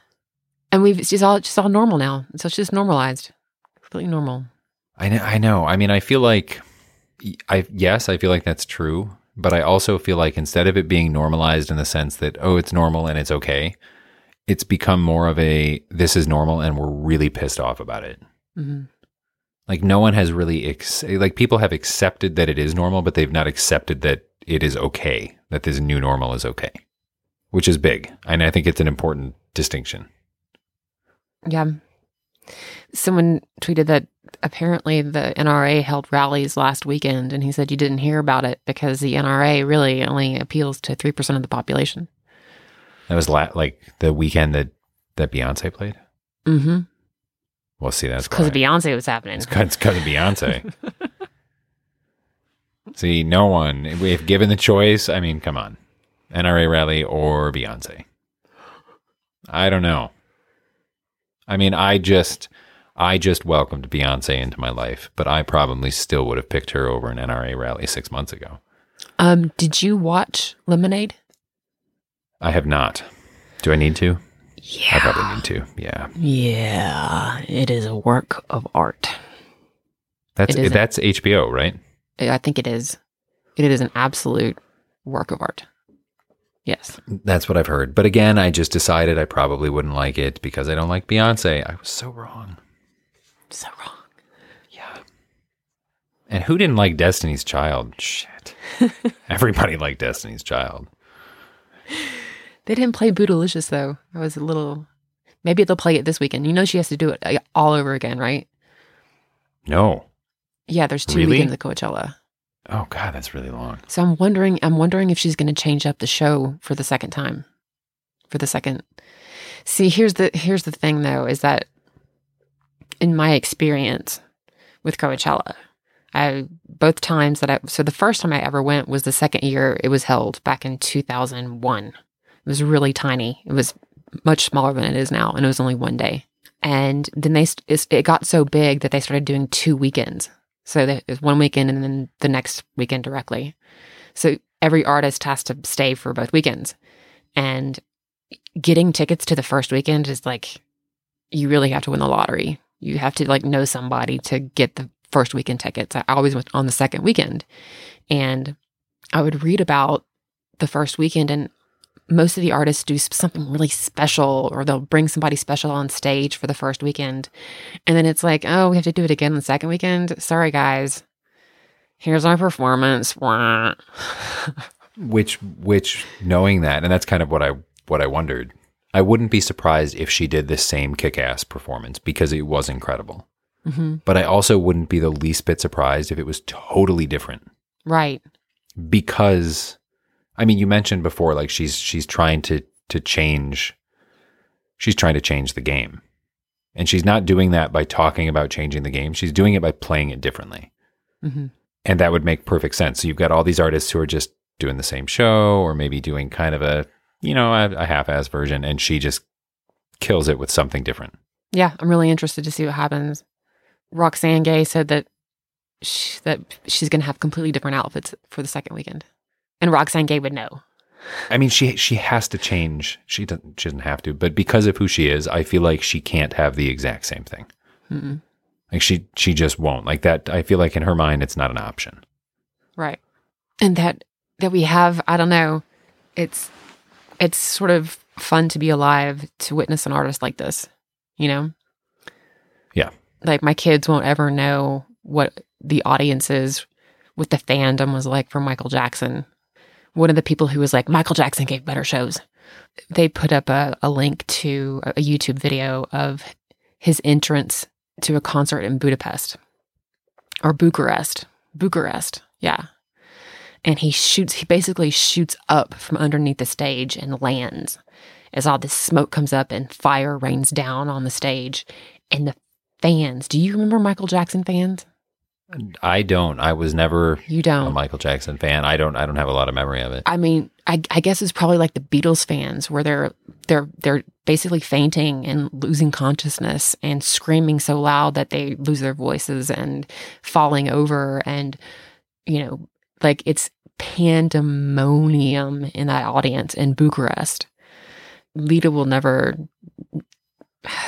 and we've it's just all it's just all normal now. So it's just normalized, completely normal. I know. I know. I mean, I feel like, I yes, I feel like that's true, but I also feel like instead of it being normalized in the sense that oh, it's normal and it's okay, it's become more of a this is normal and we're really pissed off about it. hmm Like no one has really ex- like people have accepted that it is normal, but they've not accepted that it is okay. That this new normal is okay, which is big, and I think it's an important distinction. Yeah. Someone tweeted that apparently the NRA held rallies last weekend, and he said you didn't hear about it because the NRA really only appeals to 3% of the population. That was la- like the weekend that that Beyonce played. Mm-hmm. Well, see, that's Because. Beyonce was happening. It's because of Beyonce. See, no one, if given the choice, I mean, come on. NRA rally or Beyonce? I don't know. I mean, I just, I just welcomed Beyonce into my life, but I probably still would have picked her over an NRA rally six months ago. Um, did you watch Lemonade? I have not. Do I need to? I Yeah. probably need to. Yeah. Yeah. It is a work of art. That's It that's HBO, right? I think it is. It is an absolute work of art. Yes. That's what I've heard. But again, I just decided I probably wouldn't like it because I don't like Beyonce. I was so wrong. So wrong. Yeah. And who didn't like Destiny's Child? Shit. Everybody liked Destiny's Child. They didn't play Bootylicious though. I was a little. Maybe they'll play it this weekend. You know she has to do it uh, all over again, right? No. Yeah, there's two Really? weekends of Coachella. Oh God, that's really long. So I'm wondering I'm wondering if she's going to change up the show for the second time. For the second. See, here's the here's the thing though is that in my experience with Coachella, I both times that I so the first time I ever went was the second year it was held back in 2001. It was really tiny. It was much smaller than it is now and it was only one day. And then they it got so big that they started doing two weekends. So it was one weekend and then the next weekend directly. So every artist has to stay for both weekends. And getting tickets to the first weekend is like you really have to win the lottery. You have to like know somebody to get the first weekend tickets. I always went on the second weekend. And I would read about the first weekend and most of the artists do something really special or they'll bring somebody special on stage for the first weekend. And then it's like, oh, we have to do it again the second weekend. Sorry guys. Here's our performance. Which, which, knowing that, and that's kind of what I what I wondered. I wouldn't be surprised if she did the same kick-ass performance because it was incredible. Mhm. But I also wouldn't be the least bit surprised if it was totally different. Right. because I mean you mentioned before like she's she's trying to to change she's trying to change the game. And she's not doing that by talking about changing the game. She's doing it by playing it differently. hmm And that would make perfect sense. So you've got all these artists who are just doing the same show or maybe doing kind of a, you know, a, a half-ass version and she just kills it with something different. Yeah, I'm really interested to see what happens. Roxane Gay said that she, that she's going to have completely different outfits for the second weekend, and Roxane Gay would know. I mean, she she has to change. She doesn't she doesn't have to, but because of who she is, I feel like she can't have the exact same thing. Mm-mm. Like she she just won't. Like that I feel like in her mind it's not an option. Right, and that that we have, I don't know, it's it's sort of fun to be alive to witness an artist like this, you know. Yeah. Like my kids won't ever know what the audiences, what the fandom was like for Michael Jackson. One of the people who was like, Michael Jackson gave better shows. They put up a, a link to a YouTube video of his entrance to a concert in Budapest or Bucharest. Bucharest. Yeah. And he shoots, he basically shoots up from underneath the stage and lands as all this smoke comes up and fire rains down on the stage. And the fans, do you remember Michael Jackson fans? I don't. I was never You a don't. Michael Jackson fan. I don't I don't have a lot of memory of it. I mean, I, I guess it's probably like the Beatles fans, where they're they're they're basically fainting and losing consciousness and screaming so loud that they lose their voices and falling over, and you know, like it's pandemonium in that audience in Bucharest. Leta will never.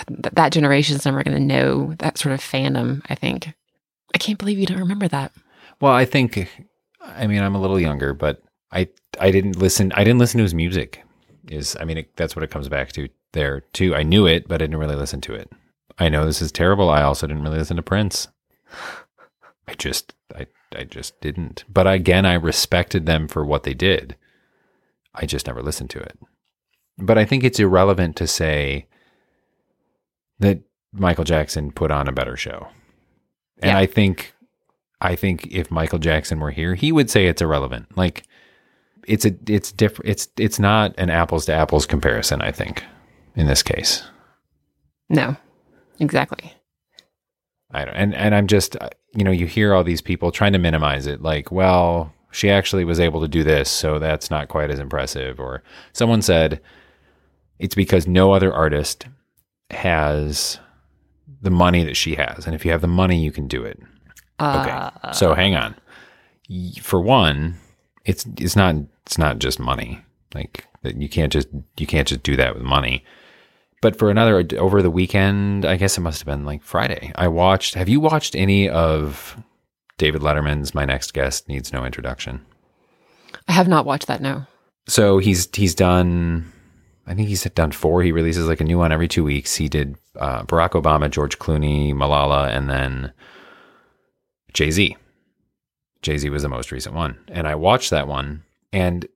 That that generation's never going to know that sort of fandom. I think. I can't believe you don't remember that. Well, I think I mean I'm a little younger, but I I didn't listen I didn't listen to his music. Is I mean it, that's what it comes back to there too. I knew it, but I didn't really listen to it. I know this is terrible. I also didn't really listen to Prince. I just I I just didn't. But again, I respected them for what they did. I just never listened to it. But I think it's irrelevant to say that Michael Jackson put on a better show. And Yeah. I think I think if Michael Jackson were here, he would say it's irrelevant. Like it's a it's different it's it's not an apples to apples comparison, I think, in this case. No, exactly. I don't, and and I'm just uh, you know you hear all these people trying to minimize it like well she actually was able to do this so that's not quite as impressive or someone said it's because no other artist has the money that she has and if you have the money you can do it okay Uh, so hang on for one it's it's not it's not just money like that you can't just you can't just do that with money but for another over the weekend, I guess it must have been like Friday. I watched. Have you watched any of David Letterman's My Next Guest Needs No Introduction? I have not watched that. No. So he's he's done. I think he's done four. He releases like a new one every two weeks. He did uh, Barack Obama, George Clooney, Malala, and then Jay Z. Jay Z was the most recent one, and I watched that one, and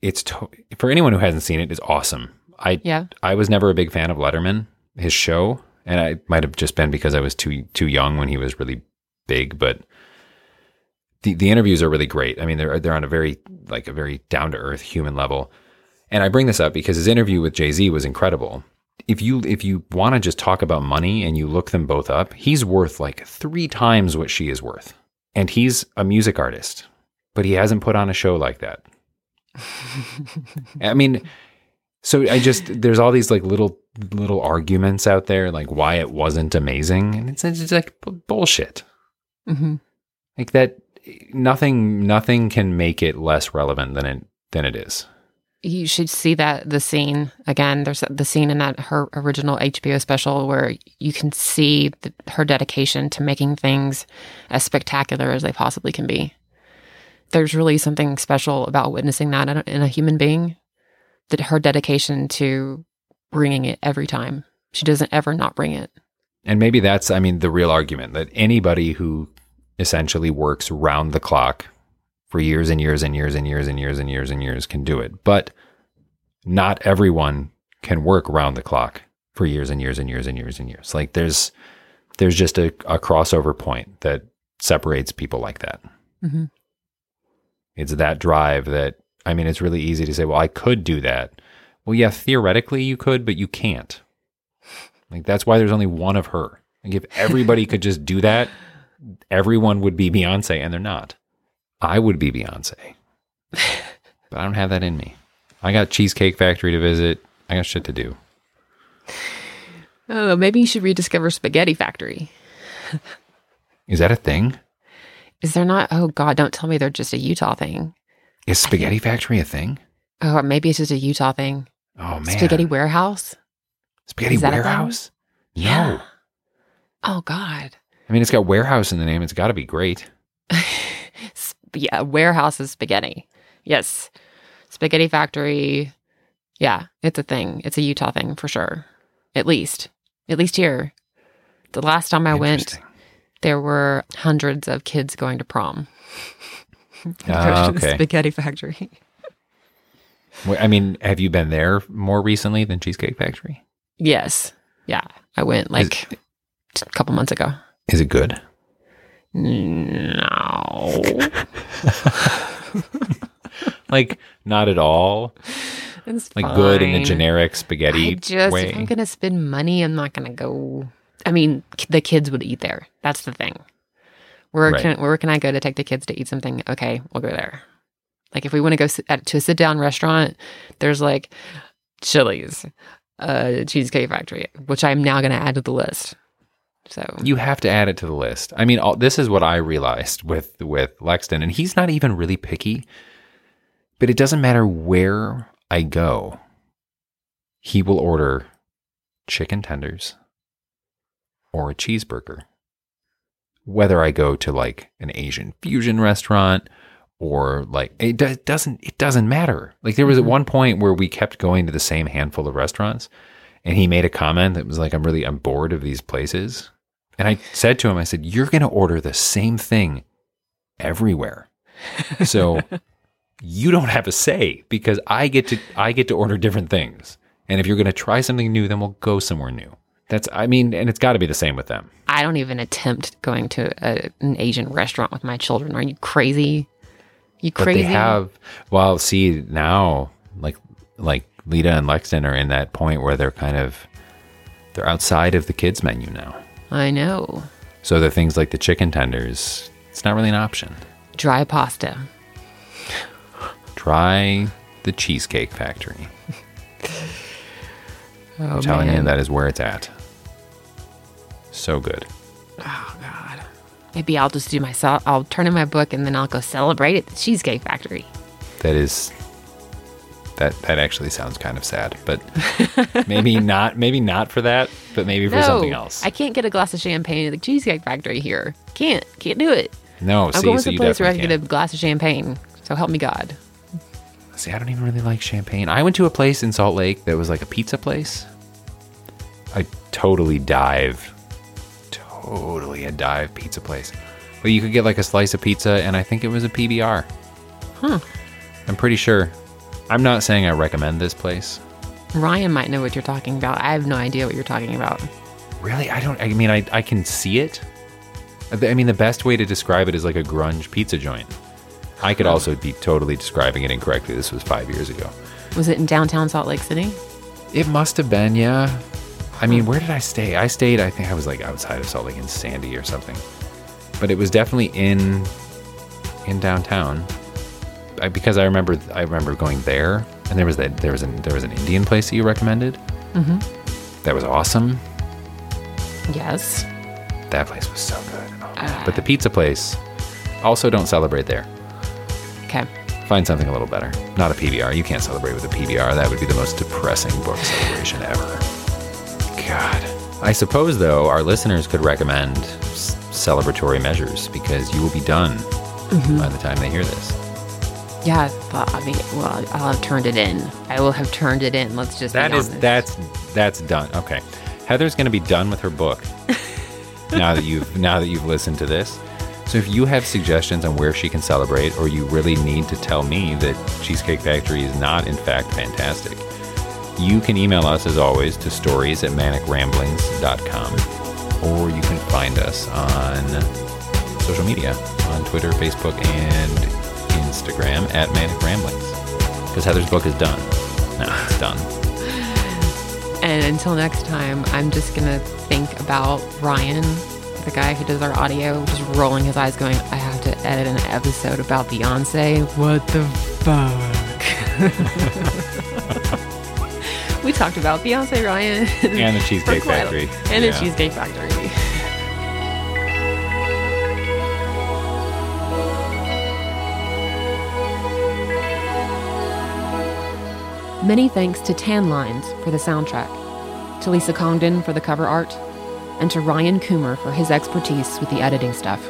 it's to- for anyone who hasn't seen it, it's awesome. I Yeah. I was never a big fan of Letterman, his show, and I might have just been because I was too too young when he was really big, but the the interviews are really great. I mean, they're they're on a very like a very down to earth human level. And I bring this up because his interview with Jay Z was incredible. If you if you want to just talk about money and you look them both up, he's worth like three times what she is worth, and he's a music artist, but he hasn't put on a show like that. I mean, so I just there's all these like little little arguments out there like why it wasn't amazing, and it's it's like bullshit. hmm Like that, nothing nothing can make it less relevant than it than it is. You should see that the scene again. There's the scene in that her original HBO special where you can see the, her dedication to making things as spectacular as they possibly can be. There's really something special about witnessing that in a, in a human being. That her dedication to bringing it every time. She doesn't ever not bring it. And maybe that's, I mean, the real argument that anybody who essentially works round the clock for years and years and years and years and years and years and years can do it. But not everyone can work round the clock for years and years and years and years and years. Like there's there's just a, a crossover point that separates people like that. hmm It's that drive that I mean, it's really easy to say, well, I could do that. Well, yeah, theoretically you could, but you can't. Like that's why there's only one of her. Like if everybody could just do that, everyone would be Beyonce, and they're not. I would be Beyonce, but I don't have that in me. I got Cheesecake Factory to visit. I got shit to do. Oh, maybe you should rediscover Spaghetti Factory. Is that a thing? Is there not? Oh God, don't tell me they're just a Utah thing. Is Spaghetti Factory a thing? Oh, maybe it's just a Utah thing. Oh man, Spaghetti Warehouse. Spaghetti Is that a thing? Warehouse? No, Yeah. Oh God. I mean it's got warehouse in the name. It's got to be great. Yeah, warehouse is spaghetti. Yes. Spaghetti factory. Yeah, it's a thing. It's a Utah thing for sure. At least. At least here. The last time I went, there were hundreds of kids going to prom. Ah, the okay. Spaghetti factory. I mean, have you been there more recently than Cheesecake Factory? Yes. Yeah. I went like a couple months ago. Is it good? No. Like not at all. It's Like good in the fine. generic spaghetti I just, way. if I'm going to spend money, I'm not going to go. I mean, the kids would eat there. That's the thing. Where Right. can where can I go to take the kids to eat something? Okay, we'll go there. Like if we want to go sit at, to a sit down restaurant, there's like Chili's, uh, Cheesecake Factory, which I'm now going to add to the list. So you have to add it to the list. I mean, all, this is what I realized with with Lexton, and he's not even really picky. But it doesn't matter where I go. He will order chicken tenders or a cheeseburger. Whether I go to like an Asian fusion restaurant or like it do- doesn't it doesn't matter. Like there was at mm-hmm. one point where we kept going to the same handful of restaurants and he made a comment that was like I'm really I'm bored of these places. And I said to him I said you're going to order the same thing everywhere. So you don't have a say because I get to I get to order different things. And if you're going to try something new then we'll go somewhere new. That's I mean and it's got to be the same with them. I don't even attempt going to a, an Asian restaurant with my children. Are you crazy? You crazy? But they have well, see now, like like Leta and Lexton are in that point where they're kind of they're outside of the kids menu now. I know. So the things like the chicken tenders, it's not really an option. Dry pasta. Try the Cheesecake Factory. Oh, I'm telling you, that is where it's at. So good. Oh God. Maybe I'll just do my. ce- I'll turn in my book and then I'll go celebrate at the Cheesecake Factory. That is that that actually sounds kind of sad, but maybe not. Maybe not for that, but maybe for something else. I can't get a glass of champagne at the Cheesecake Factory here. Can't. Can't do it. no, I'm see, going so to a place where I can get a glass of champagne. So help me God. See, I don't even really like champagne. I went to a place in Salt Lake that was like a pizza place. I totally dive, totally a dive pizza place. But you could get like a slice of pizza, and I think it was a PBR. Huh. I'm pretty sure. I'm not saying I recommend this place. Ryan might know what you're talking about. I have no idea what you're talking about. Really, I don't. I mean, I I can see it, I mean, the best way to describe it is like a grunge pizza joint. I could also be totally describing it incorrectly. This was five years ago. Was it in downtown Salt Lake City? It must have been, yeah. I mean, hmm. where did I stay? I stayed, I think I was like outside of Salt Lake in Sandy or something. But it was definitely in in downtown. I, because I remember I remember going there and there was that there was an there was an Indian place that you recommended. Mm-hmm. That was awesome. Yes. That place was so good. Oh, man. but the pizza place also don't celebrate there. Okay. Find something a little better. Not a PBR. You can't celebrate with a PBR. That would be the most depressing book celebration ever. God. I suppose, though, our listeners could recommend celebratory measures because you will be done by the time they hear this. Yeah, but I mean, well, I'll have turned it in. I will have turned it in. Let's just. That is that's that's done. Okay, Heather's going to be done with her book now that you've now that you've listened to this. So if you have suggestions on where she can celebrate, or you really need to tell me that Cheesecake Factory is not in fact fantastic, you can email us as always to stories at manicramblings.com, or you can find us on social media on Twitter, Facebook, and Instagram at Manic Ramblings. Because Heather's book is done. No, it's done. And until next time, I'm just gonna think about Ryan, the guy who does our audio, just rolling his eyes, going, "I have to edit an episode about Beyonce. What the fuck?" we talked about Beyonce, Ryan, And the Cheesecake for quite a- Factory. and Yeah. the Cheesecake Factory. Many thanks to Tanlines for the soundtrack, to Lisa Congdon for the cover art, and to Ryan Coomer for his expertise with the editing stuff.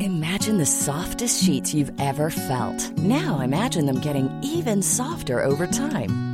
Imagine the softest sheets you've ever felt. Now imagine them getting even softer over time.